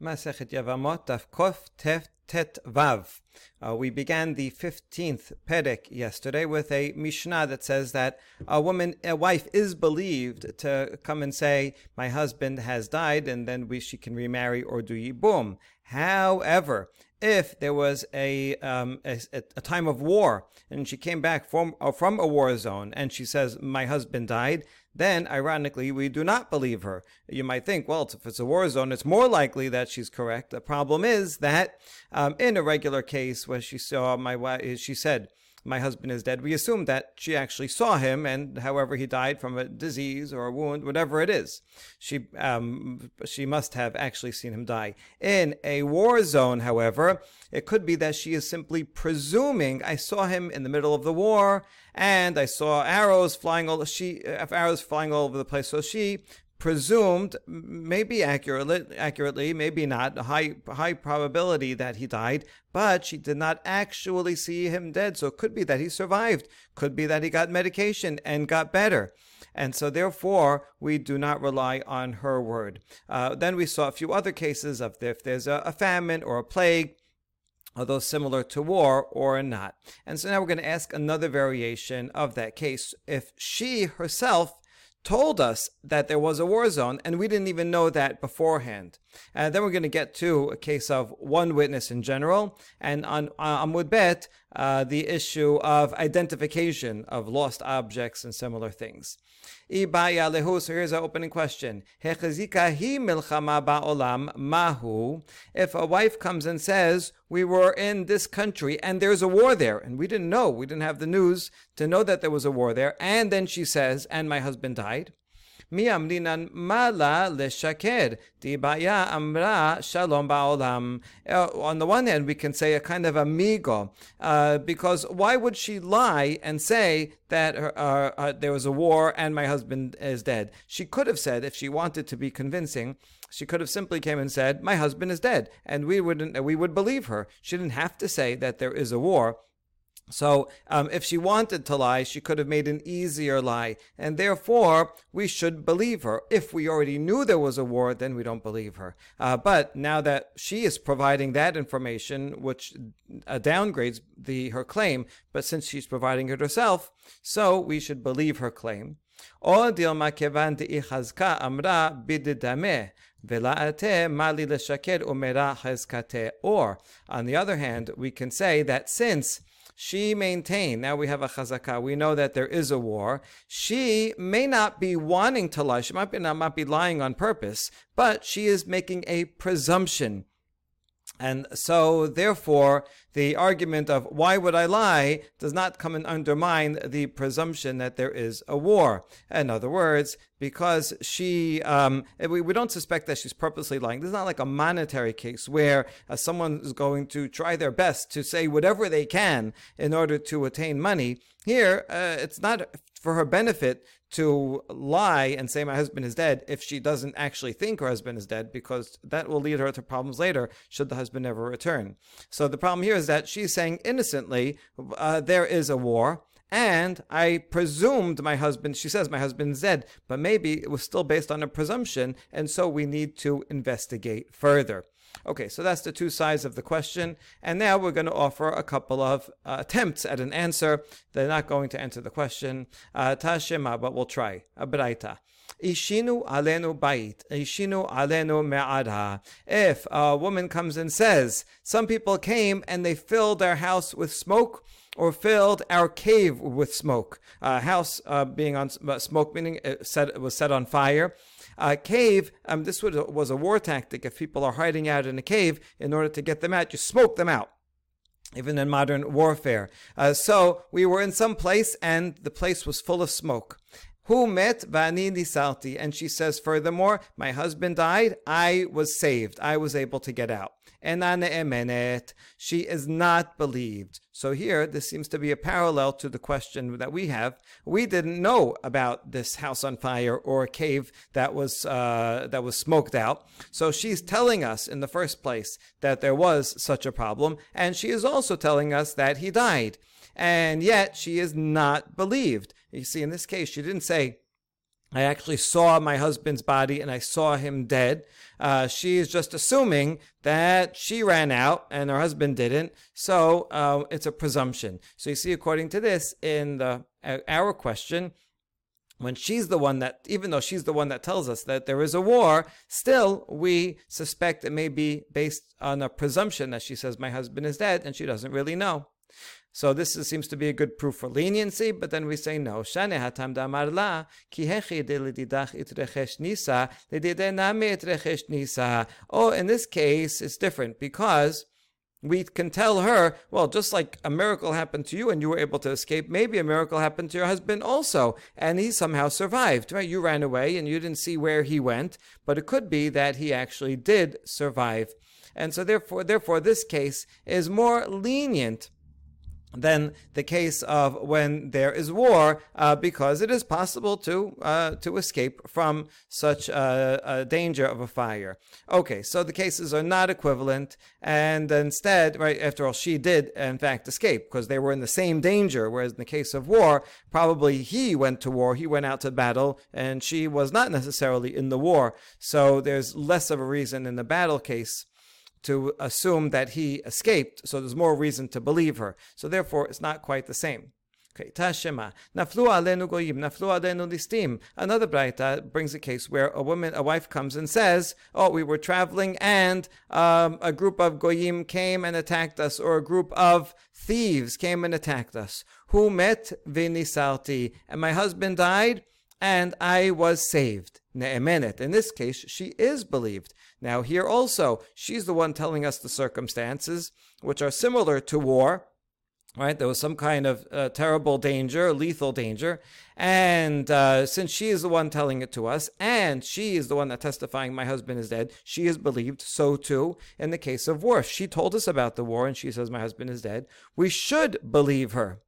Masechet Yavamot, Daf Kof Tef Tet Vav. Uh, we began the 15th Perek yesterday with a Mishnah that says that a woman, a wife, is believed to come and say, My husband has died, and then we, she can remarry or do Yibum. However, if there was a, um, a, a, time of war and she came back from, uh, from a war zone and she says, My husband died, then ironically, we do not believe her. You might think, well, if it's a war zone, it's more likely that she's correct. The problem is that um, in a regular case where she saw my wife, she said, my husband is dead, we assume that she actually saw him, and however he died from a disease or a wound, whatever it is, she um, she must have actually seen him die. In a war zone, however, it could be that she is simply presuming I saw him in the middle of the war, and I saw arrows flying all she uh, arrows flying all over the place. So she presumed, maybe accurately, accurately, maybe not, high high probability that he died, but she did not actually see him dead. So it could be that he survived, could be that he got medication and got better. And so, therefore, we do not rely on her word. Uh, then we saw a few other cases of if there's a, a famine or a plague, although similar to war or not. And so now we're going to ask another variation of that case. If she herself told us that there was a war zone, and we didn't even know that beforehand. And then we're going to get to a case of one witness in general, and on uh, Amud Bet, uh, the issue of identification of lost objects and similar things. So here's our opening question. mahu. If a wife comes and says, we were in this country and there's a war there, and we didn't know, we didn't have the news to know that there was a war there, and then she says, and my husband died. Uh, on the one hand, we can say a kind of a migo, uh, because why would she lie and say that her, uh, uh, there was a war and my husband is dead? She could have said, if she wanted to be convincing, she could have simply came and said, "My husband is dead," and we wouldn't we would believe her. She didn't have to say that there is a war. So, um, if she wanted to lie, she could have made an easier lie, and therefore we should believe her. If we already knew there was a war, then we don't believe her. Uh, but now that she is providing that information, which uh, downgrades the her claim, but since she's providing it herself, so we should believe her claim. Or on the other hand, we can say that since she maintained, now we have a chazakah, we know that there is a war. She may not be wanting to lie, she might be, not, might be lying on purpose, but she is making a presumption and so, therefore, the argument of why would I lie does not come and undermine the presumption that there is a war. In other words, because she, um, we, we don't suspect that she's purposely lying. This is not like a monetary case where uh, someone is going to try their best to say whatever they can in order to attain money. Here, uh, it's not for her benefit to lie and say my husband is dead if she doesn't actually think her husband is dead because that will lead her to problems later should the husband never return. So the problem here is that she's saying innocently uh, there is a war and I presumed my husband, she says my husband's dead, but maybe it was still based on a presumption, and so we need to investigate further. Okay, so that's the two sides of the question. And now we're going to offer a couple of uh, attempts at an answer. They're not going to answer the question. Uh, Tashema, but we'll try. Abraita. Ishinu alenu bait. Ishinu alenu me'ara. If a woman comes and says, some people came and they filled their house with smoke, or filled our cave with smoke. A house uh, being on uh, smoke, meaning it, set, was set on fire. Uh, cave, um, this was a, was a war tactic. If people are hiding out in a cave, in order to get them out, you smoke them out even in modern warfare. Uh, so we were in some place and the place was full of smoke. Who met Vani Nisalti? And she says, furthermore, my husband died. I was saved. I was able to get out. And. She is not believed. So here, this seems to be a parallel to the question that we have. We didn't know about this house on fire or a cave that was uh, that was smoked out. So she's telling us in the first place that there was such a problem, and she is also telling us that he died. And yet she is not believed. You see, in this case, she didn't say, I actually saw my husband's body and I saw him dead. Uh, she is just assuming that she ran out and her husband didn't. So uh, it's a presumption. So you see, according to this, in the our question, when she's the one that, even though she's the one that tells us that there is a war, still we suspect it may be based on a presumption that she says my husband is dead and she doesn't really know. So this is, seems to be a good proof for leniency, but then we say no. Shane hatam damarla ki itrechesh nisa itrechesh nisa. Oh, in this case, it's different because we can tell her, well, just like a miracle happened to you and you were able to escape, maybe a miracle happened to your husband also, and he somehow survived, right? You ran away and you didn't see where he went, but it could be that he actually did survive. And so therefore, therefore, this case is more lenient than the case of when there is war, uh, because it is possible to uh, to escape from such a, a, danger of a fire. Okay, so the cases are not equivalent, and instead, right after all, she did in fact escape because they were in the same danger. Whereas in the case of war, probably he went to war, he went out to battle, and she was not necessarily in the war. So there's less of a reason in the battle case to assume that he escaped, so there's more reason to believe her. So therefore, it's not quite the same. Okay, Tashema. Naflu alenu goyim, naflu alenu listim. Another Braita brings a case where a woman, a wife comes and says, Oh, we were traveling and um, a group of goyim came and attacked us, or a group of thieves came and attacked us. Who met vinisalti? And my husband died and I was saved. Ne'emenet. In this case, she is believed. Now, here also, she's the one telling us the circumstances, which are similar to war. Right, there was some kind of uh, terrible danger, lethal danger, and uh, since she is the one telling it to us, and she is the one that testifying, my husband is dead, she is believed. So too in the case of war, she told us about the war, and she says my husband is dead. We should believe her.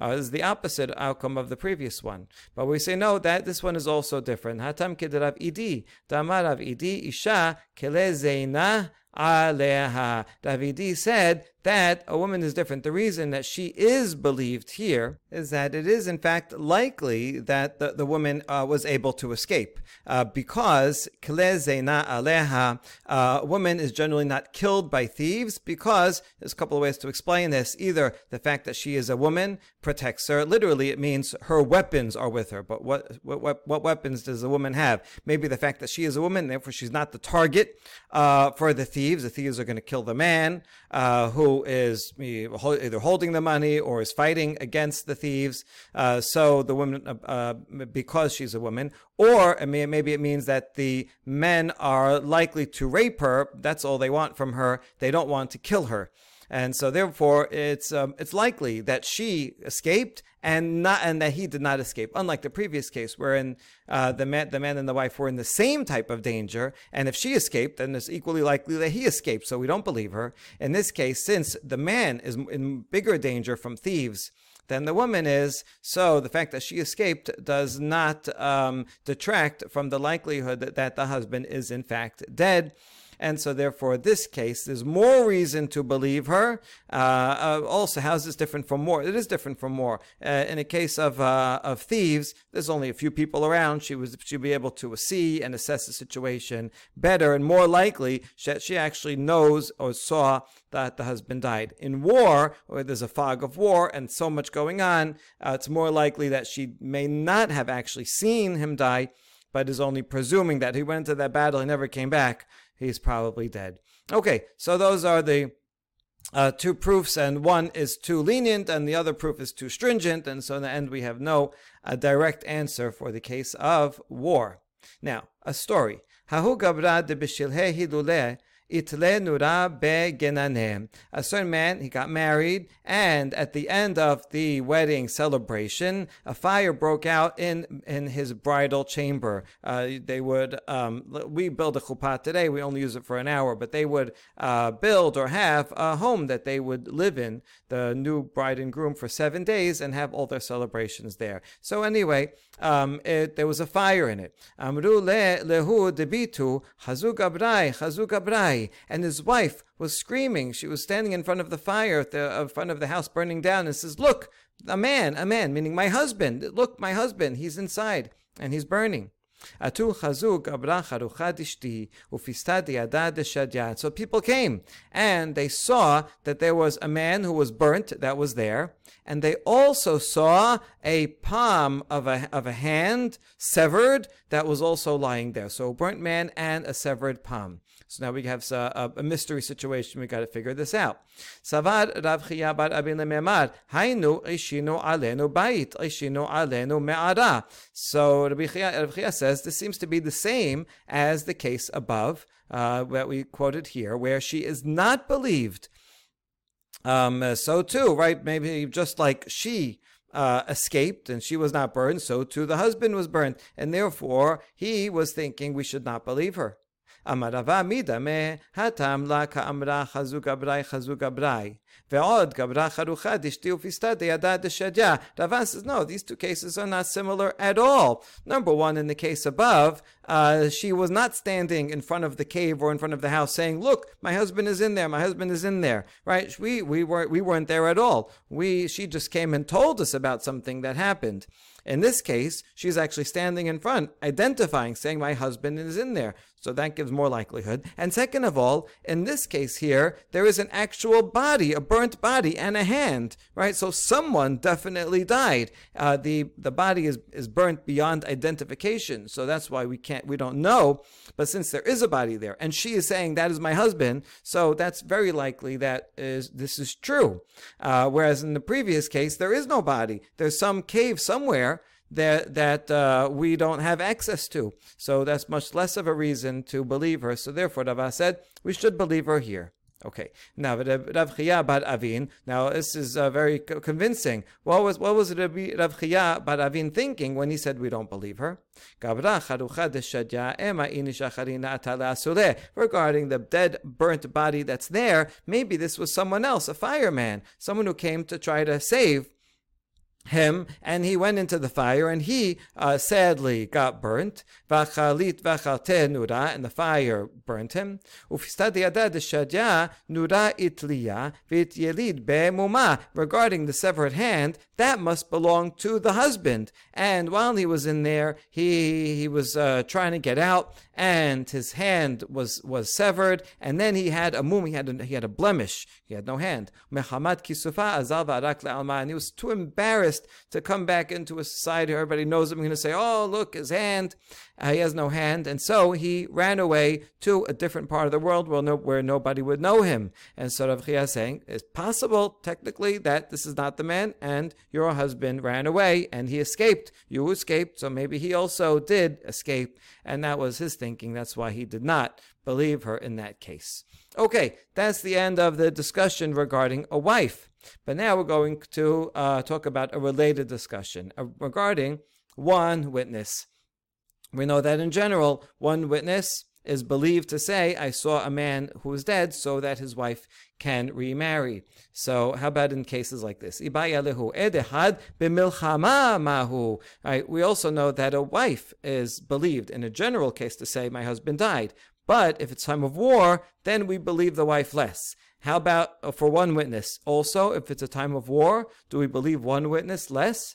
Uh, is the opposite outcome of the previous one. But we say no, that this one is also different. Hatam kederav idi, damarav idi isha kele zeina aleha. Davidi said that a woman is different. The reason that she is believed here is that it is, in fact, likely that the, the woman uh, was able to escape uh, because na aleha, uh, a woman is generally not killed by thieves because there's a couple of ways to explain this. Either the fact that she is a woman protects her. Literally, it means her weapons are with her. But what, what, what weapons does a woman have? Maybe the fact that she is a woman, therefore she's not the target uh, for the thieves. The thieves are going to kill the man uh, is either holding the money or is fighting against the thieves. Uh, so the woman, uh, uh because she's a woman, or maybe it means that the men are likely to rape her. That's all they want from her. They don't want to kill her and so therefore it's um, it's likely that she escaped and not and that he did not escape. Unlike the previous case, wherein uh, the man the man and the wife were in the same type of danger, and if she escaped, then it's equally likely that he escaped. So we don't believe her. In this case, since the man is in bigger danger from thieves than the woman is. So the fact that she escaped does not um, detract from the likelihood that, that the husband is in fact dead and so therefore this case there's more reason to believe her. Uh, uh, also, how is this different from war? It is different from war. Uh, in a case of uh, of thieves, there's only a few people around. She was she'd be able to see and assess the situation better and more likely she, she actually knows or saw that the husband died. In war, where there's a fog of war and so much going on, uh, it's more likely that she may not have actually seen him die, but is only presuming that he went to that battle and never came back he's probably dead. Okay, so those are the uh, two proofs, and one is too lenient, and the other proof is too stringent, and so in the end we have no uh, direct answer for the case of war. Now, a story. Itle Nura Be Genanem. A certain man, he got married, and at the end of the wedding celebration, a fire broke out in, in his bridal chamber. Uh, they would, um, we build a chuppah today, we only use it for an hour, but they would uh, build or have a home that they would live in, the new bride and groom, for seven days and have all their celebrations there. So, anyway, um, it, there was a fire in it. Amru lehu debitu, hazuk abrai, hazuk and his wife was screaming. She was standing in front of the fire, the in front of the house burning down, and says, "Look, a man, a man, meaning my husband. Look, my husband. He's inside." and he's burning. So people came and they saw that there was a man who was burnt that was there, and they also saw a palm of a, of a hand severed that was also lying there. So a burnt man and a severed palm. So now we have a, a mystery situation. We got to figure this out. Savad Rav. Hainu Ishinu Alenu Bait. Ishinu Alenu Me'ara. So Rav Chia says this seems to be the same as the case above uh, that we quoted here, where she is not believed. Um, so too, right? Maybe just like she uh, escaped and she was not burned, so too the husband was burned, and therefore he was thinking we should not believe her. Amarava midame hatam la ka'amra chazuk abrai chazuk abrai. Ve'od gabra charucha dishti ufista deyada deshadya. Rava says, no, these two cases are not similar at all. Number one, in the case above, uh, she was not standing in front of the cave or in front of the house saying, look, my husband is in there, my husband is in there, right? We, we, weren't, we weren't there at all. We, she just came and told us about something that happened. In this case, she's actually standing in front, identifying, saying, My husband is in there. So that gives more likelihood. And second of all, in this case here, there is an actual body, a burnt body, and a hand, right? So someone definitely died. Uh, the the body is is burnt beyond identification, so that's why we can't, we don't know. But since there is a body there, and she is saying that is my husband, so that's very likely that is this is true. Uh, whereas in the previous case, there is no body. There's some cave somewhere that that uh, we don't have access to. So that's much less of a reason to believe her. So therefore, Rava said we should believe her here. Okay. Now, Rav Chia bar Avin. Now, this is uh, very convincing. What was what was Rav Chia bar Avin thinking when he said we don't believe her? Regarding the dead, burnt body that's there, maybe this was someone else, a fireman, someone who came to try to save him and he went into the fire and he uh, sadly got burnt. Vachalit vachalte nura and the fire burnt him. Nura itliya vit yelid be'muma regarding the severed hand that must belong to the husband and while he was in there he he was uh, trying to get out and his hand was was severed and then he had a mum he had a, he had a blemish he had no hand mehamat kisufa azal and he was too embarrassed embarrassed to come back into a society where everybody knows him. He's going to say, oh, look, his hand. Uh, he has no hand. And so he ran away to a different part of the world where, no, where nobody would know him. And so Rav Chia is saying, it's possible, technically, that this is not the man and your husband ran away and he escaped. You escaped, so maybe he also did escape. And that was his thinking. That's why he did not believe her in that case. Okay, that's the end of the discussion regarding a wife. But now we're going to uh, talk about a related discussion uh, regarding one witness. We know that in general, one witness is believed to say, I saw a man who is dead so that his wife can remarry. So how about in cases like this? Right, we also know that a wife is believed in a general case to say, my husband died. But if it's time of war, then we believe the wife less. How about uh, for one witness? Also, if it's a time of war, do we believe one witness less?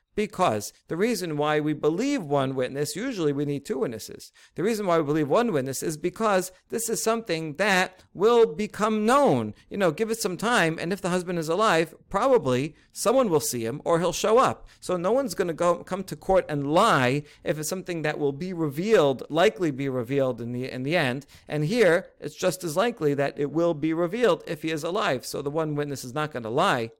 because the reason why we believe one witness, usually we need two witnesses. The reason why we believe one witness is because this is something that will become known. You know, give it some time, and if the husband is alive, probably someone will see him or he'll show up. So no one's going to go come to court and lie if it's something that will be revealed, likely be revealed in the in the end. And here, it's just as likely that it will be revealed if he is alive. So the one witness is not going to lie.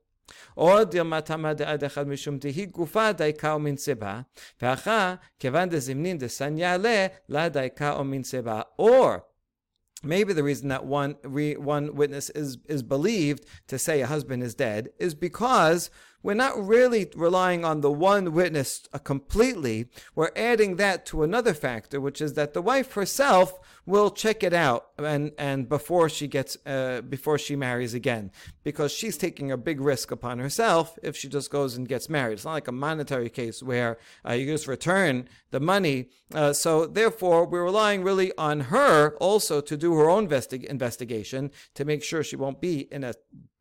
עוד יומתם דעד אחד משום דהי גופה דייקה ומן סיבה, ואחר כיוון דזמנין דסן יעלה לה דייקה ומן סיבה. Or Maybe the reason that one re, one witness is is believed to say a husband is dead is because we're not really relying on the one witness uh, completely. We're adding that to another factor, which is that the wife herself will check it out and and before she gets uh, before she marries again because she's taking a big risk upon herself if she just goes and gets married it's not like a monetary case where uh, you just return the money uh, so therefore we're relying really on her also to do her own investi- investigation to make sure she won't be in a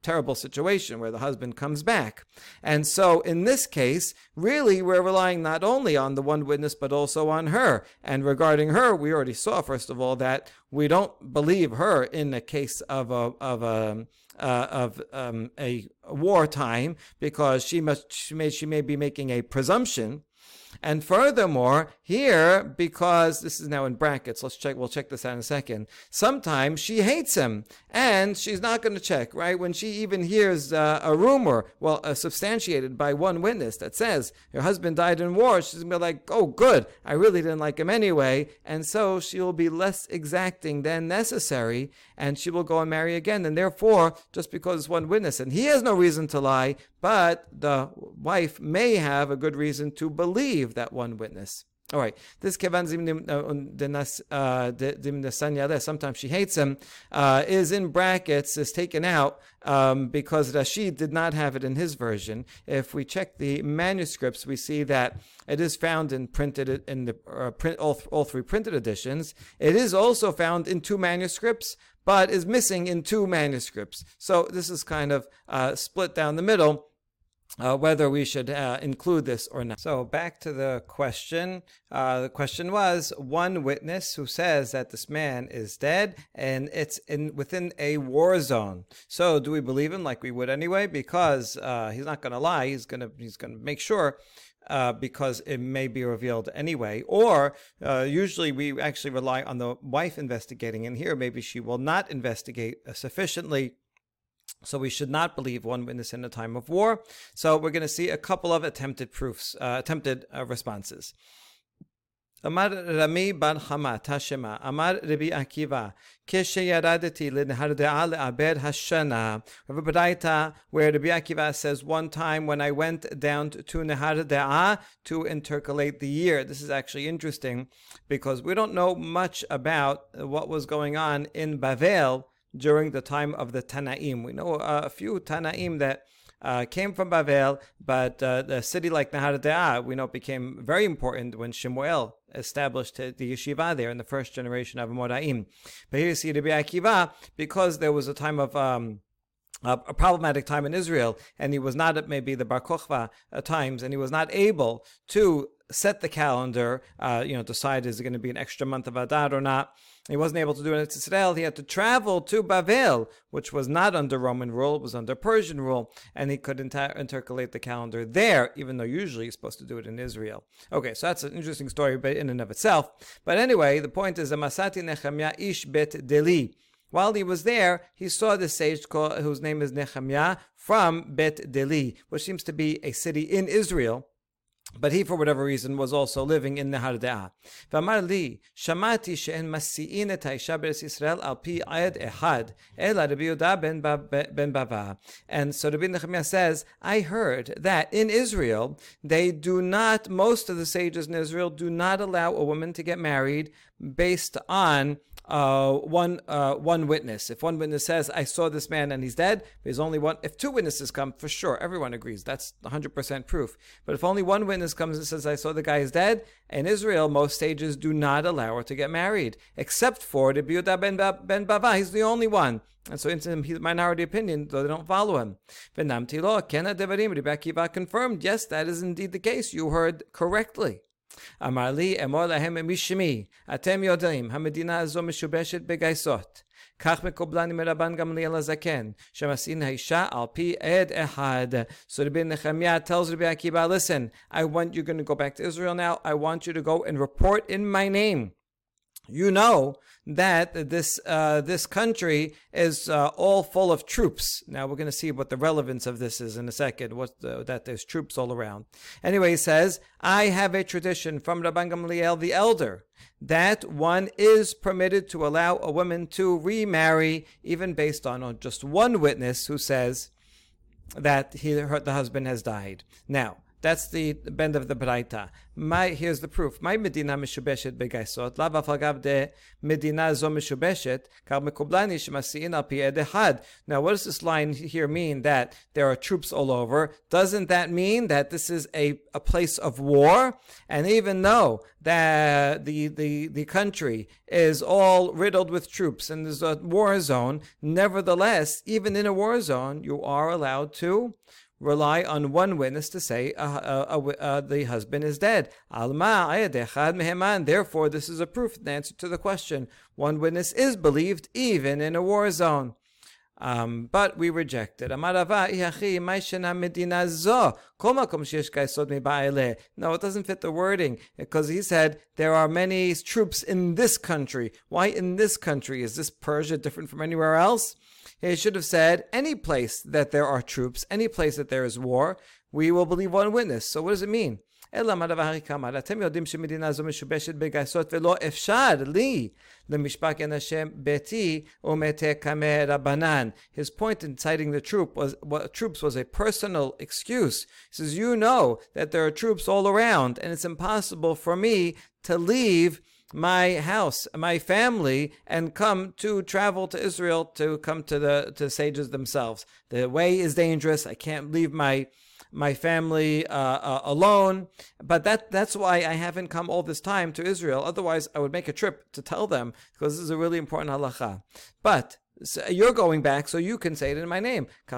terrible situation where the husband comes back. And so in this case, really we're relying not only on the one witness, but also on her. And regarding her, we already saw, first of all, that we don't believe her in the case of a, of a, uh, of um, a wartime because she must she may she may be making a presumption and furthermore, here, because this is now in brackets, let's check, we'll check this out in a second. Sometimes she hates him and she's not going to check, right? When she even hears uh, a rumor, well, uh, substantiated by one witness that says her husband died in war, she's going to be like, oh, good, I really didn't like him anyway. And so she will be less exacting than necessary and she will go and marry again. And therefore, just because one witness and he has no reason to lie, but the wife may have a good reason to believe that one witness. All right, this kevan uh, sometimes she hates him, uh, is in brackets, is taken out um, because Rashi did not have it in his version. If we check the manuscripts, we see that it is found in printed in the uh, print all, all three printed editions. It is also found in two manuscripts, but is missing in two manuscripts. So this is kind of uh, split down the middle uh, whether we should uh, include this or not. So back to the question. Uh, the question was one witness who says that this man is dead and it's in within a war zone. So do we believe him like we would anyway? Because uh, he's not going to lie. He's going to he's going to make sure. Uh, because it may be revealed anyway. Or uh, usually we actually rely on the wife investigating, and here maybe she will not investigate sufficiently so we should not believe one witness in a time of war. So we're going to see a couple of attempted proofs, uh, attempted uh, responses. Amar Rami bar Hamat Hashema, Amar Rabbi Akiva, Keshe l'nehardea le'abed hashana. We have a baraita where Rabbi Akiva says, one time when I went down to Nehardea to intercalate the year. This is actually interesting because we don't know much about what was going on in Bavel during the time of the Tanaim. We know uh, a few Tanaim that uh, came from Bavel, but uh, the city like Nehardea, we know became very important when Shemuel established the yeshiva there in the first generation of Amoraim. But here you see Rabbi Akiva, because there was a time of um, a problematic time in Israel, and he was not at maybe the Bar Kokhba uh, times, and he was not able to set the calendar, uh, you know, decide is it going to be an extra month of Adar or not. He wasn't able to do it in Israel. He had to travel to Bavel, which was not under Roman rule, it was under Persian rule, and he could inter- intercalate the calendar there, even though usually he's supposed to do it in Israel. Okay, so that's an interesting story but in and of itself. But anyway, the point is, Amasati Nechemia Ish Bet Deli. While he was there, he saw the sage called, whose name is Nehemiah from Bet Deli, which seems to be a city in Israel. But he, for whatever reason, was also living in Nehardea. Ben And so Rabbi Nehemiah says, I heard that in Israel, they do not, most of the sages in Israel do not allow a woman to get married based on uh, one uh, one witness. If one witness says, "I saw this man and he's dead," there's only one. If two witnesses come, for sure, everyone agrees that's 100% proof. But if only one witness comes and says, "I saw the guy is dead," in Israel, most sages do not allow her to get married, except for the Biuda ben, ben Bava. He's the only one. And so it's a minority opinion, though they don't follow him. Benam Tilo, Kena Devarim, Rebbe confirmed, yes, that is indeed the case. You heard correctly. אמר לי, אמור להם משמי, אתם יודעים, המדינה הזו משובשת בגייסות. כך מקובלני מרבן גמליאל הזקן, שמסעין האישה על פי עד אחד. So Rabbi Nehemiah tells Rabbi Akiva, listen, I want you going to go back to Israel now. I want you to go and report in my name you know that this uh, this country is uh, all full of troops. Now we're going to see what the relevance of this is in a second. What the, that there's troops all around. Anyway, he says, "I have a tradition from Rabban Gamliel the elder that one is permitted to allow a woman to remarry, even based on just one witness who says." that he, her, the husband has died. Now, that's the bend of the Braita. My, here's the proof. My medina mishubeshet begaisot, lav afagav de medina zo mishubeshet, kal mekublani shemasi'in al Now, what does this line here mean? That there are troops all over. Doesn't that mean that this is a, a place of war? And even though that the, the, the country is all riddled with troops and there's a war zone, nevertheless, even in a war zone, you are allowed to rely on one witness to say uh, uh, uh, the husband is dead. Therefore, this is a proof, the answer to the question. One witness is believed even in a war zone. Um, but we reject it. No, it doesn't fit the wording because he said there are many troops in this country. Why in this country? Is this Persia different from anywhere else? He should have said, any place that there are troops, any place that there is war, we will believe one witness. So what does it mean? אלא מה דבר כמה? אתם יודעים שמדינה זו משובשת בגייסות ולא אפשר לי למשפט אין השם ביתי ומתי קמא רבנן. His point in citing the troop was, what, troops was a personal excuse. He says, you know that there are troops all around and it's impossible for me to leave my house, my family, and come to travel to Israel to come to the to sages themselves. The way is dangerous. I can't leave my my family uh, uh, alone. But that that's why I haven't come all this time to Israel. Otherwise, I would make a trip to tell them because this is a really important halacha. But so you're going back, so you can say it in my name. So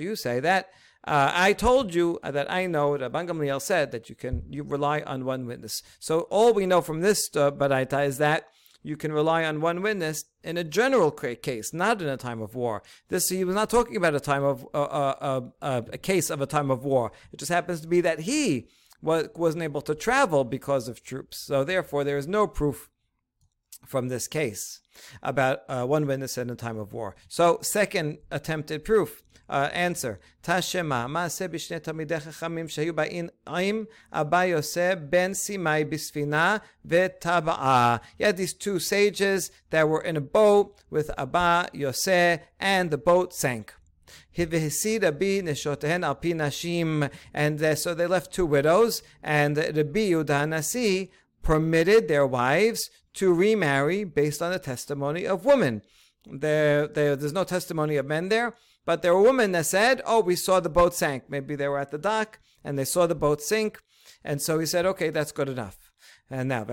you say that uh, I told you that I know that Gamliel said that you can you rely on one witness. So all we know from this uh, baraita is that you can rely on one witness in a general case, not in a time of war. This he was not talking about a time of uh, uh, uh, uh, a case of a time of war. It just happens to be that he was, wasn't able to travel because of troops. So therefore, there is no proof from this case about uh, one witness in a time of war. So, second attempted proof. Uh, answer: Tashema maase b'shnei tamidei chachamim shehu ba'in im Abba Yosef ben Simai b'sfina v'taba'a. You had these two sages that were in a boat with Abba yose and the boat sank. And uh, so they left two widows, and Rabbi Yudah permitted their wives to remarry based on the testimony of women. There, there, there's no testimony of men there, but there were women that said, Oh, we saw the boat sank. Maybe they were at the dock and they saw the boat sink. And so he said, Okay, that's good enough. And now,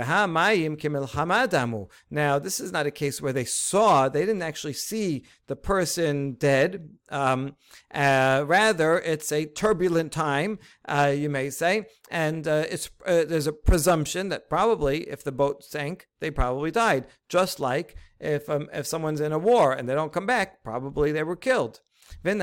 now this is not a case where they saw, they didn't actually see the person dead. Um, uh, rather, it's a turbulent time, uh, you may say, and uh, it's uh, there's a presumption that probably if the boat sank, they probably died. Just like if um, if someone's in a war and they don't come back, probably they were killed. And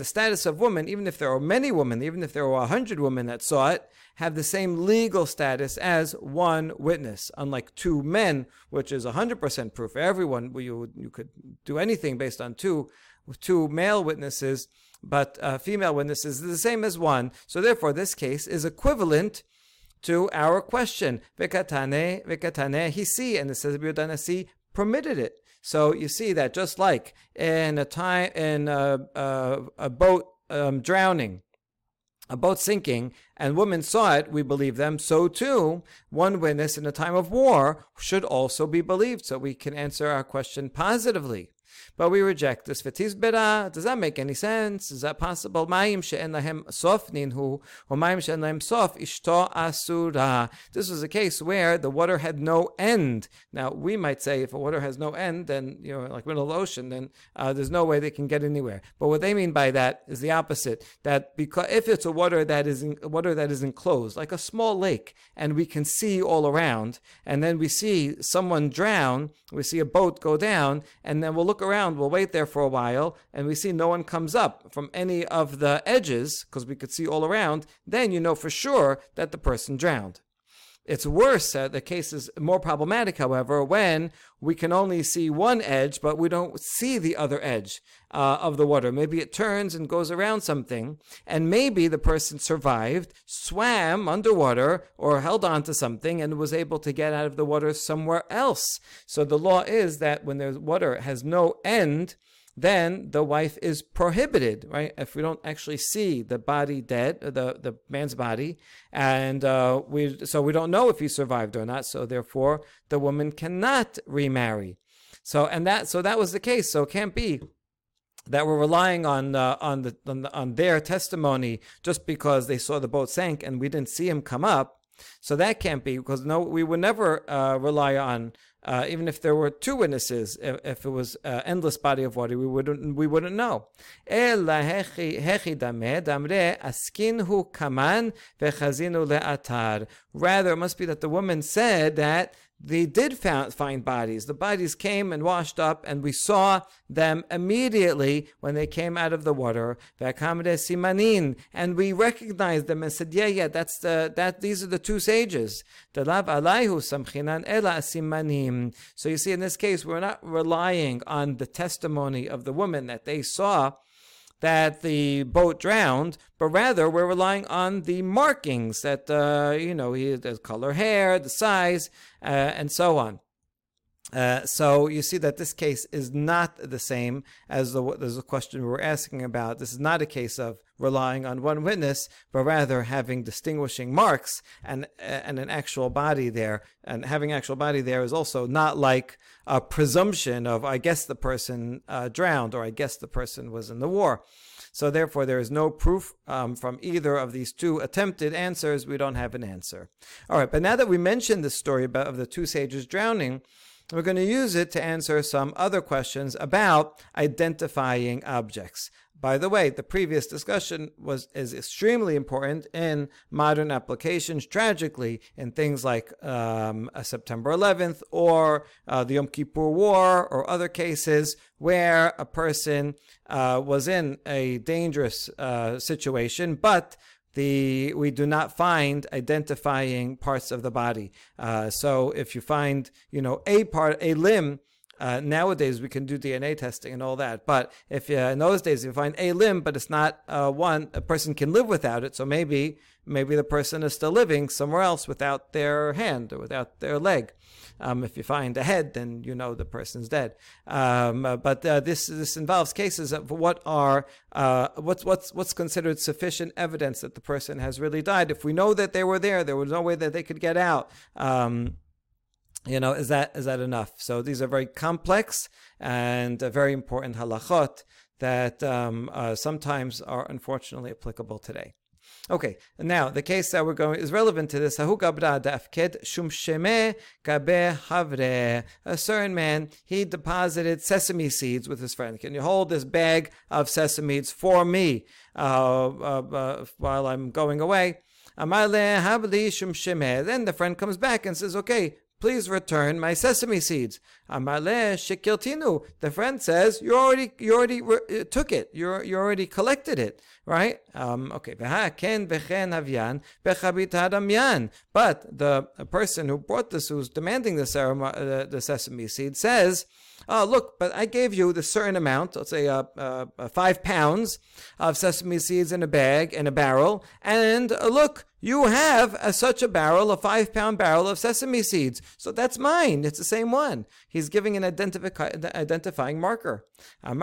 the status of women, even if there are many women, even if there were a hundred women that saw it, have the same legal status as one witness. Unlike two men, which is 100% proof. Everyone, you, you could do anything based on two, two male witnesses, but uh, female witnesses is the same as one. So therefore, this case is equivalent to our question. Vekatane, vekatane hisi, and it says Biyodanasi permitted it. So you see that just like in a time in a, a, a boat um, drowning, a boat sinking, and women saw it, we believe them. So too, one witness in a time of war should also be believed. So we can answer our question positively. But we reject this. V'tizbera, does that make any sense? Is that possible? This was a case where the water had no end. Now, we might say if a water has no end, then, you know, like middle ocean, then uh, there's no way they can get anywhere. But what they mean by that is the opposite. That because if it's a water that is in, water that is enclosed, like a small lake, and we can see all around, and then we see someone drown, we see a boat go down, and then we'll look around, we'll wait there for a while, and we see no one comes up from any of the edges, because we could see all around, then you know for sure that the person drowned. It's worse. Uh, the case is more problematic, however, when we can only see one edge, but we don't see the other edge uh, of the water. Maybe it turns and goes around something, and maybe the person survived, swam underwater, or held on to something and was able to get out of the water somewhere else. So the law is that when the water has no end, then the wife is prohibited, right? If we don't actually see the body dead, uh, the, the man's body, and uh, we so we don't know if he survived or not. So therefore, the woman cannot remarry. So and that so that was the case. So it can't be that we're relying on uh, on the, on the on their testimony just because they saw the boat sank and we didn't see him come up. So that can't be because no, we would never uh, rely on uh, even if there were two witnesses, if, if it was an endless body of water, we wouldn't we wouldn't know. Rather, it must be that the woman said that they did found, find bodies. The bodies came and washed up, and we saw them immediately when they came out of the water. simanin, and we recognized them and said, "Yeah, yeah, that's the that. These are the two sages." simanim. So you see, in this case, we're not relying on the testimony of the woman that they saw that the boat drowned, but rather we're relying on the markings that, uh, you know, the color hair, the size, uh, and so on. Uh, so you see that this case is not the same as the, as the question we were asking about. This is not a case of relying on one witness, but rather having distinguishing marks and and an actual body there. And having actual body there is also not like a presumption of I guess the person uh, drowned or I guess the person was in the war. So therefore, there is no proof um, from either of these two attempted answers. We don't have an answer. All right, but now that we mentioned the story about of the two sages drowning, we're going to use it to answer some other questions about identifying objects. By the way, the previous discussion was is extremely important in modern applications. Tragically, in things like um, September 11th or uh, the Yom Kippur War or other cases where a person uh, was in a dangerous uh, situation, but the we do not find identifying parts of the body. Uh, so if you find, you know, a part, a limb uh, nowadays, we can do DNA testing and all that. But if uh, in those days you find a limb, but it's not uh, one, a person can live without it. So maybe maybe the person is still living somewhere else without their hand or without their leg. Um, if you find a head, then you know the person's dead. Um, uh, but uh, this this involves cases of what are uh, what's what's what's considered sufficient evidence that the person has really died. If we know that they were there, there was no way that they could get out. Um, you know, is that is that enough? So these are very complex and uh, very important halachot that um, uh, sometimes are unfortunately applicable today. Okay, now the case that we're going is relevant to this. A certain man, he deposited sesame seeds with his friend. Can you hold this bag of sesame seeds for me uh, uh, uh while I'm going away? Then the friend comes back and says, Okay, please return my sesame seeds. Amale shekiltinu. The friend says, you already, you already re- uh, took it. You you already collected it, right? Um, okay. ken But the person who brought this, who's demanding the, ceremony, uh, the sesame seed, says, oh, look, but I gave you the certain amount, let's say uh, uh, uh, five pounds of sesame seeds in a bag, in a barrel, and uh, look, you have a, such a barrel, a five pound barrel of sesame seeds. So that's mine. It's the same one. He's giving an identifi- identifying marker. And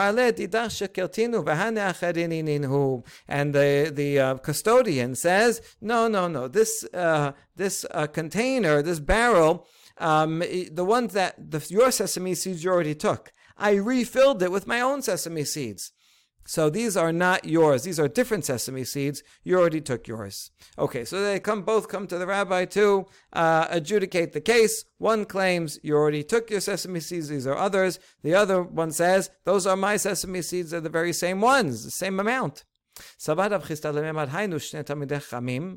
the, the uh, custodian says, no, no, no, this, uh, this uh, container, this barrel, um, the ones that the, your sesame seeds you already took. I refilled it with my own sesame seeds. So these are not yours. These are different sesame seeds. You already took yours. Okay, so they come both come to the rabbi to uh, adjudicate the case. One claims you already took your sesame seeds. These are others. The other one says those are my sesame seeds. They're the very same ones, the same amount. סבר רב חיסדא לממר היינו שני תלמידי חכמים,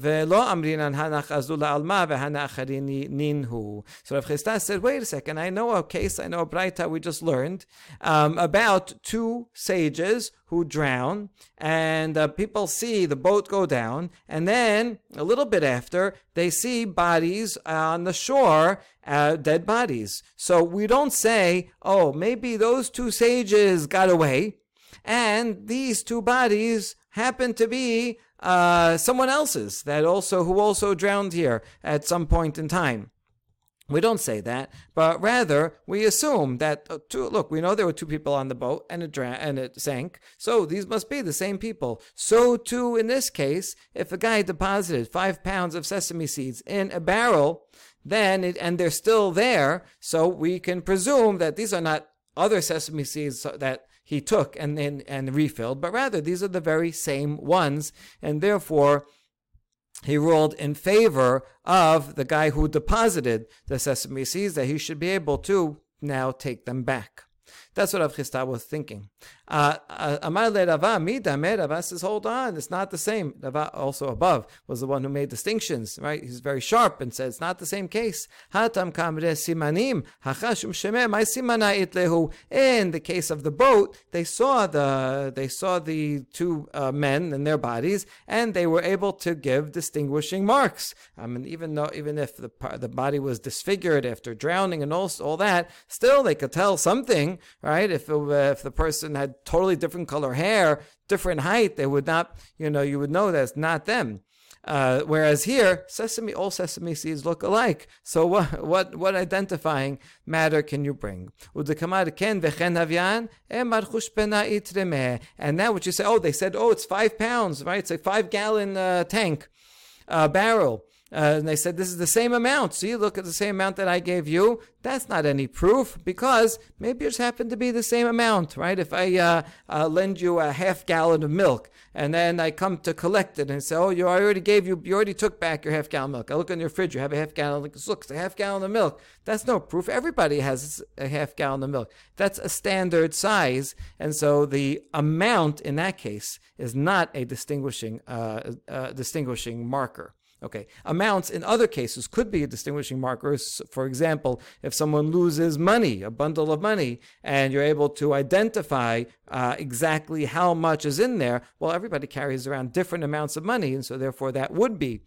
ולא אמרינן הנח עזו לעלמא והנאחרי נינהו. So Rav Chisda said, wait a second, I know a case, I know a braita we just learned um, about two sages who drown, and uh, people see the boat go down, and then a little bit after, they see bodies on the shore, uh, dead bodies. So we don't say, oh, maybe those two sages got away, and these two bodies happen to be uh, someone else's that also who also drowned here at some point in time. We don't say that, but rather we assume that uh, two, look, we know there were two people on the boat and it dra- and it sank, so these must be the same people. So too in this case, if a guy deposited five pounds of sesame seeds in a barrel, then it, and they're still there, so we can presume that these are not other sesame seeds that he took and and, and refilled, but rather these are the very same ones, and therefore he ruled in favor of the guy who deposited the sesame seeds that he should be able to now take them back. That's what Rav Chisda was thinking. Uh, uh, Amar le Rava, mi damer, Rava says, hold on, it's not the same. Rava, also above, was the one who made distinctions, right? He's very sharp and says, it's not the same case. Hatam simanim, hachashum my simana itlehu. In the case of the boat, they saw the, they saw the two uh, men and their bodies, and they were able to give distinguishing marks. I mean, even though, even if the, the body was disfigured after drowning and all, all that, still they could tell something, right? If, it, if the person had totally different color hair, different height, they would not, you know, you would know that's not them. Uh, whereas here, sesame, all sesame seeds look alike. So what, what, what identifying matter can you bring? And now what you say, oh, they said, oh, it's five pounds, right? It's a five gallon uh, tank, uh, barrel. Uh, and they said, This is the same amount. You look at the same amount that I gave you. That's not any proof because maybe just happened to be the same amount, right? If I uh, uh, lend you a half gallon of milk and then I come to collect it and say, Oh, you I already gave you, you already took back your half gallon milk. I look in your fridge, you have a half gallon. Look, it's a half gallon of milk. That's no proof. Everybody has a half gallon of milk. That's a standard size. And so the amount in that case is not a distinguishing, uh, uh, distinguishing marker. Okay. Amounts in other cases could be a distinguishing marker. For example, if someone loses money, a bundle of money, and you're able to identify uh, exactly how much is in there, well, everybody carries around different amounts of money, and so therefore that would be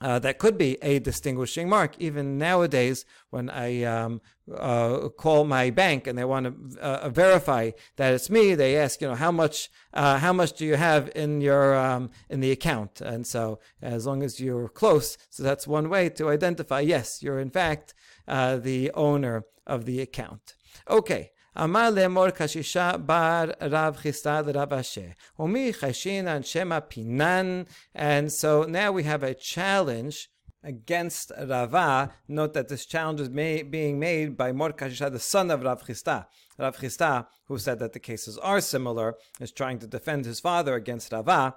uh, that could be a distinguishing mark. Even nowadays, when I um, uh, call my bank and they want to uh, verify that it's me, they ask, you know, how much, uh, how much do you have in your um, in the account? And so, as long as you're close, so that's one way to identify. Yes, you're in fact uh, the owner of the account. Okay. אמר לאמור קשישה bar רב חיסדא לרב אשר, ומי חשינן שמא פינן, and so now we have a challenge against Rava. Note that this challenge is being made by Mar Kashisha, the son of Rav Chisda. Rav Chisda, who said that the cases are similar, is trying to defend his father against Rava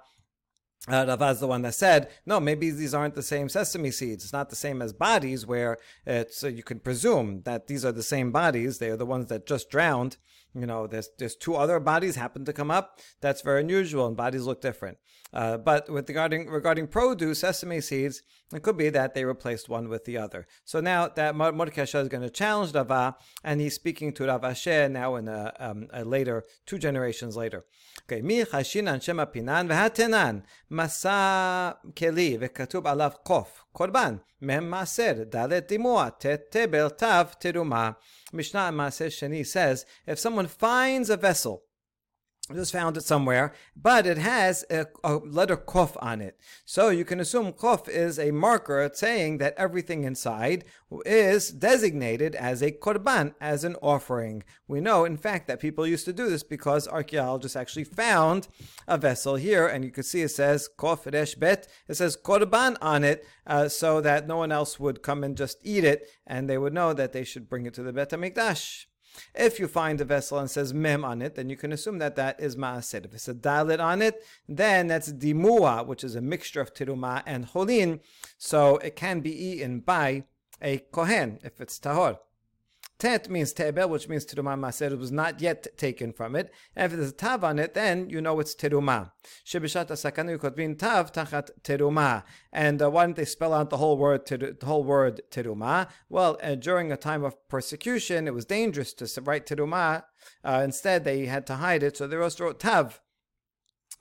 uh, Ravaz the one that said, no, maybe these aren't the same sesame seeds. It's not the same as bodies where it's, uh, you can presume that these are the same bodies. They are the ones that just drowned. You know, there's, there's two other bodies happen to come up. That's very unusual and bodies look different. Uh, but with regarding regarding produce, sesame seeds, it could be that they replaced one with the other. So now that Mordechai is going to challenge Rava, and he's speaking to Rav Ashi now in a, um, a later two generations later. Okay, mi chashinan shema pinan v'hatenan masa keli v'katub alav kof korban mem maser dalet dimua tet tebel tav teruma. Mishnah Maser Sheni says if someone finds a vessel just found it somewhere, but it has a, a, letter kof on it. So you can assume kof is a marker saying that everything inside is designated as a korban, as an offering. We know, in fact, that people used to do this because archaeologists actually found a vessel here, and you can see it says kof resh bet. It says korban on it, uh, so that no one else would come and just eat it, and they would know that they should bring it to the Bet HaMikdash. If you find a vessel and says mem on it, then you can assume that that is maaser. If it's a dalet on it, then that's dimua, which is a mixture of tiruma and holin, so it can be eaten by a kohen if it's tahor. Tet means tebel, which means teruma maser. It was not yet taken from it. And if there's a tav on it, then you know it's teruma. Shebishat sakanu kotvin tav tachat teruma. And uh, why don't they spell out the whole word, the whole word teruma? Well, uh, during a time of persecution, it was dangerous to write teruma. Uh, instead, they had to hide it, so they also wrote tav.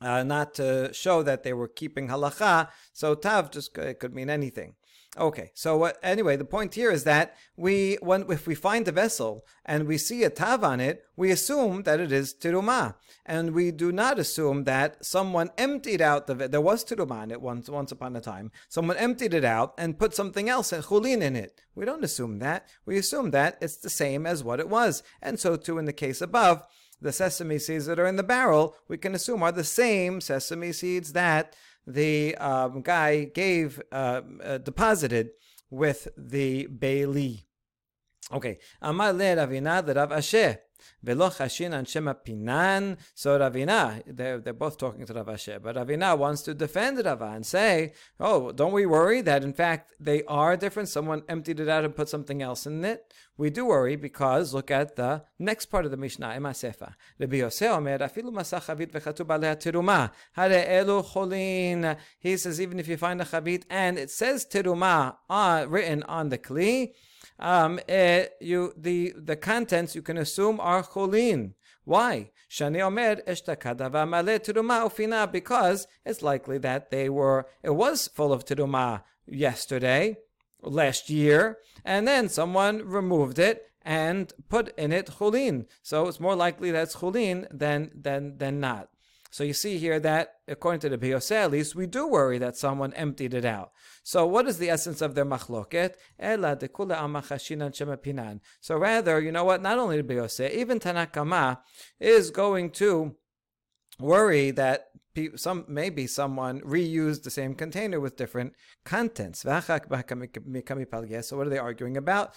Uh, not to show that they were keeping halacha. So tav just it could mean anything. Okay, so uh, anyway, the point here is that we, when if we find a vessel and we see a tav on it, we assume that it is tiruma, and we do not assume that someone emptied out the. There was tiruma in it once, once upon a time. Someone emptied it out and put something else, chulin, in it. We don't assume that. We assume that it's the same as what it was, and so too in the case above, the sesame seeds that are in the barrel, we can assume are the same sesame seeds that the um, guy gave, uh, uh, deposited with the bailee. Okay. Amar le Ravina the Rav Ashi. Velo chashin an shema pinan. So Ravina, they're, they're both talking to Rav Ashi, but Ravina wants to defend Rava and say, oh, don't we worry that in fact they are different? Someone emptied it out and put something else in it. We do worry because look at the next part of the Mishnah, Emasefa. Rabbi Yose Omer, afilu masach chavit v'chatub aleh tiruma. Hare elu cholin. He says even if you find a chavit and it says tiruma uh, written on the kli, um, uh, you the the contents you can assume are cholin. Why? Shani Omer teruma because it's likely that they were it was full of teruma yesterday, last year, and then someone removed it and put in it chulin. So it's more likely that's chulin than than than not. So you see here that, according to the Biyose, at least, we do worry that someone emptied it out. So what is the essence of their machloket? So rather, you know what? Not only the Biyose, even Tanna Kamma is going to worry that some maybe someone reused the same container with different contents. So what are they arguing about?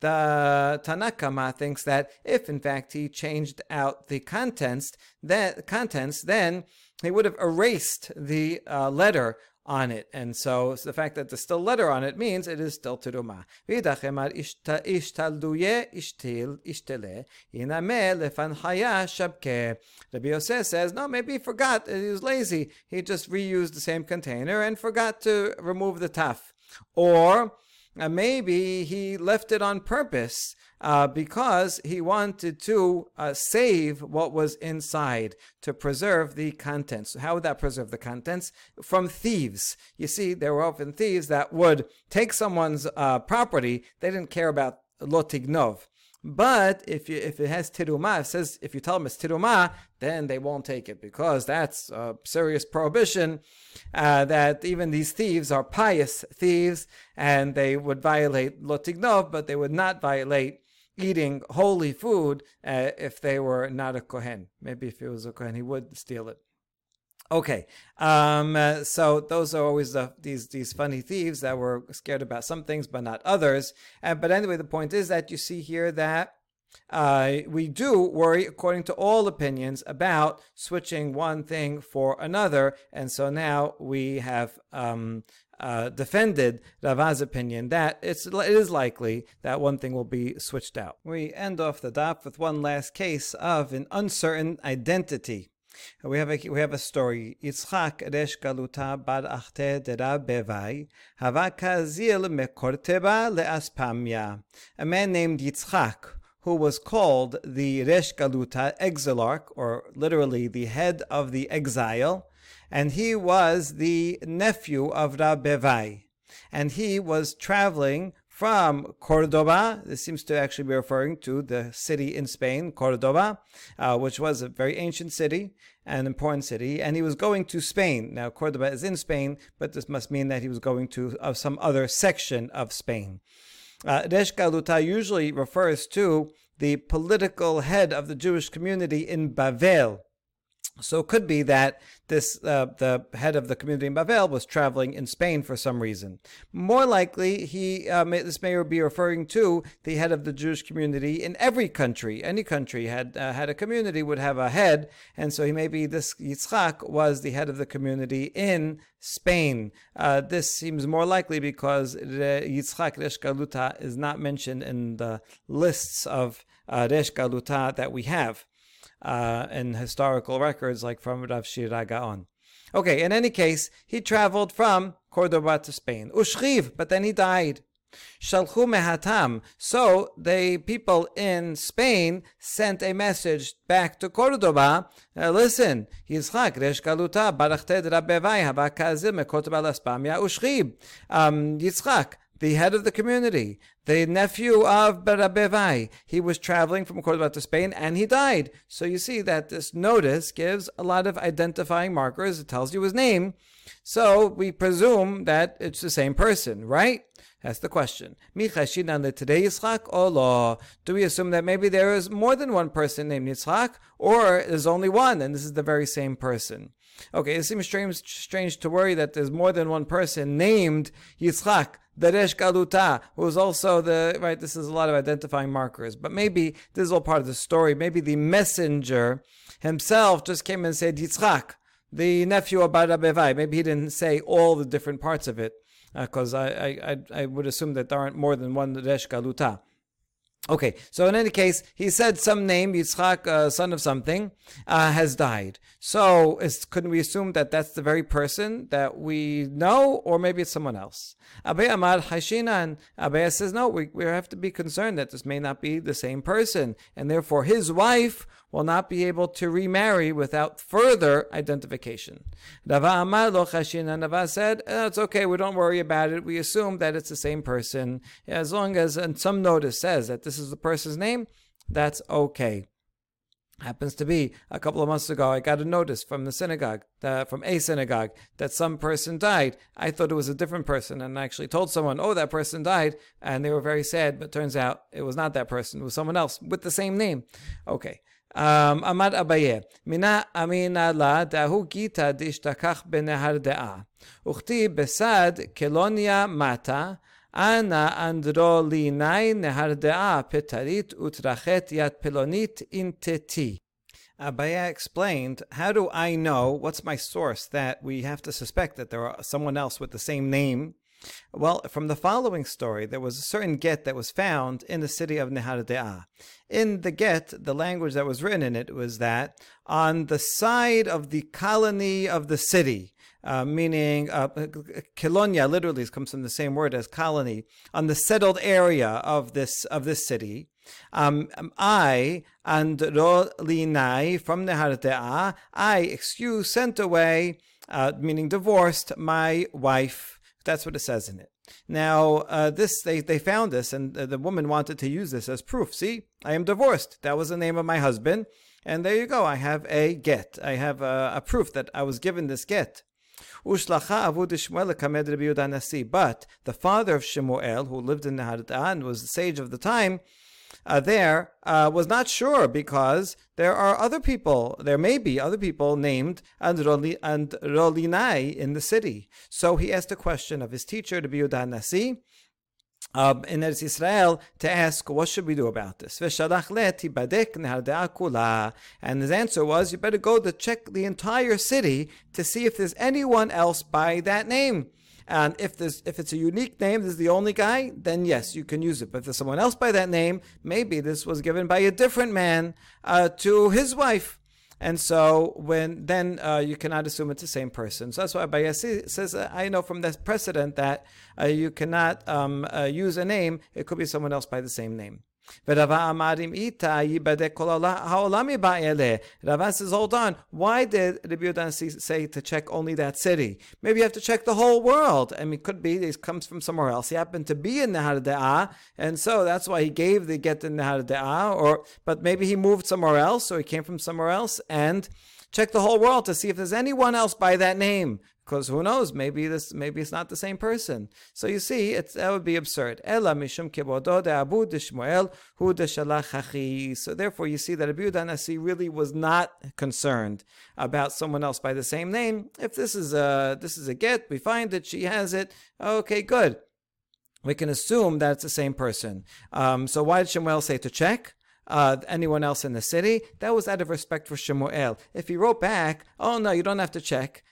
The Tanna Kamma thinks that if in fact he changed out the contents, that contents, then he would have erased the uh, letter on it. And so, the fact that there's still letter on it means it is still teruma. Rabbi Yose says, no, maybe he forgot. He was lazy. He just reused the same container and forgot to remove the taf. Or uh, maybe he left it on purpose uh, because he wanted to uh, save what was inside to preserve the contents. How would that preserve the contents? From thieves. You see, there were often thieves that would take someone's uh, property. They didn't care about lotignov. But if you, if it has tiruma, it says if you tell them it's tiruma, then they won't take it because that's a serious prohibition. Uh, that even these thieves are pious thieves, and they would violate lotignov, but they would not violate eating holy food uh, if they were not a kohen. Maybe if he was a kohen, he would steal it. Okay, um, uh, so those are always the, these these funny thieves that were scared about some things but not others. Uh, but anyway, the point is that you see here that uh, we do worry, according to all opinions, about switching one thing for another, and so now we have um, uh, defended Rava's opinion that it's it is likely that one thing will be switched out. We end off the daf with one last case of an uncertain identity. We have a we have a story. Yitzchak resh galuta bar achte dera bevai hava kazil mekorteba leaspamia. A man named Yitzchak who was called the resh galuta exilarch, or literally the head of the exile, and he was the nephew of Rab Bevai. And he was traveling from Cordoba. This seems to actually be referring to the city in Spain, Cordoba, uh, which was a very ancient city, an important city, and he was going to Spain. Now, Cordoba is in Spain, but this must mean that he was going to uh, some other section of Spain. Uh, Resh Galuta usually refers to the political head of the Jewish community in Bavel. So it could be that this uh, the head of the community in Bavel was traveling in Spain for some reason. More likely, he uh, this may be referring to the head of the Jewish community in every country. Any country had uh, had a community would have a head, and so he maybe this Yitzchak was the head of the community in Spain. Uh, this seems more likely because Yitzchak Resh Galuta is not mentioned in the lists of uh, Resh Galuta that we have uh, in historical records, like from Rav Sherira Gaon. Okay, in any case, he traveled from Cordoba to Spain. Ushriv, but then he died. Shalchu mehatam. So the people in Spain sent a message back to Cordoba. Uh, listen, Yitzchak resh galuta barachted rabbevai habakazir mekotoba laspamia ushchib. Um, Yitzchak, the head of the community, the nephew of Barabevai. He was traveling from Cordoba to Spain and he died. So you see that this notice gives a lot of identifying markers. It tells you his name. So we presume that it's the same person, right? That's the question. today. Do we assume that maybe there is more than one person named Yitzchak, or there's only one and this is the very same person? Okay, it seems strange, strange to worry that there's more than one person named Yitzchak Daresh Galuta, who is also the, right, this is a lot of identifying markers. But maybe this is all part of the story. Maybe the messenger himself just came and said Yitzchak, the nephew of Barabevai. Maybe he didn't say all the different parts of it, because uh, I, I, I would assume that there aren't more than one Daresh Galuta. Okay, so in any case, he said some name, Yitzchak, uh, son of something, uh, has died. So couldn't we assume that that's the very person that we know, or maybe it's someone else? Abai Amar Hashinan. Abai says, no, we, we have to be concerned that this may not be the same person, and therefore his wife will not be able to remarry without further identification. Rava Amar Chashina. Rava said, eh, it's okay, we don't worry about it. We assume that it's the same person. As long as and some notice says that this is the person's name, that's okay. Happens to be a couple of months ago, I got a notice from the synagogue, from a synagogue, that some person died. I thought it was a different person, and I actually told someone, "Oh, that person died," and they were very sad. But turns out it was not that person; it was someone else with the same name. Okay, um, Amar Abaye, Mina Amina La Dahu Gita Dishtakach Benehar Dea, Uchti Besad Kelonia Mata, Ana Andro Li Nai Nehar Petarit Utrachet Yat Pelonit in Teti. Abaye explained, How do I know what's my source that we have to suspect that there are someone else with the same name well, from the following story, there was a certain get that was found in the city of Nehardea. In the get, the language that was written in it was that on the side of the colony of the city, uh, meaning uh, Kilonia literally comes from the same word as colony, on the settled area of this of this city. Um, I and Rolinai from Nehardea, I excuse sent away, uh, meaning divorced my wife. That's what it says in it. Now, uh, this they, they found this, and the woman wanted to use this as proof. See, I am divorced. That was the name of my husband, and there you go. I have a get. I have a, a proof that I was given this get. But the father of Shemuel, who lived in and was the sage of the time, uh, there uh, was not sure because there are other people, there may be other people named Androli, Androlinai in the city. So he asked a question of his teacher, to Yehuda Nasi, um, in Eretz Israel to ask, what should we do about this? And his answer was, you better go to check the entire city to see if there's anyone else by that name. And if there's if it's a unique name, this is the only guy, then yes, you can use it. But if there's someone else by that name, maybe this was given by a different man uh, to his wife. And so when then uh, you cannot assume it's the same person. So that's why Bayasi says, uh, I know from this precedent that uh, you cannot um, uh, use a name. It could be someone else by the same name. Rava says, hold on, why did Rabbi Yudan say to check only that city? Maybe you have to check the whole world. I mean, could be he comes from somewhere else. He happened to be in Nehardea, and so that's why he gave the get in Nehardea, or, but maybe he moved somewhere else, or he came from somewhere else, and check the whole world to see if there's anyone else by that name because who knows? Maybe this, maybe it's not the same person. So you see, it's, that would be absurd. Ella mishum abu Shmuel hu So therefore, you see that Abu Danasi really was not concerned about someone else by the same name. If this is a this is a get, we find that she has it. Okay, good. We can assume that it's the same person. Um, so why did Shmuel say to check? Uh, anyone else in the city. That was out of respect for Shemuel. If he wrote back, oh no, you don't have to check,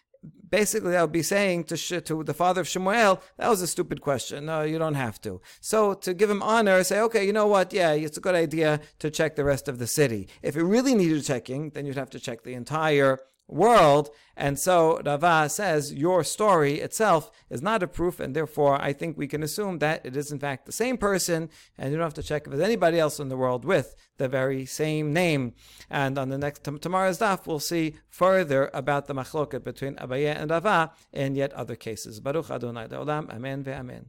basically I would be saying to to the father of Shemuel, that was a stupid question. No, you don't have to. So to give him honor, say, okay, you know what? Yeah, it's a good idea to check the rest of the city. If it really needed checking, then you'd have to check the entire world. And so Rava says your story itself is not a proof, and therefore I think we can assume that it is in fact the same person, and you don't have to check if there's anybody else in the world with the very same name. And on the next tomorrow's daf, we'll see further about the machloket between Abaye and Rava in yet other cases. Baruch Adonai Olam, Amen ve'amen.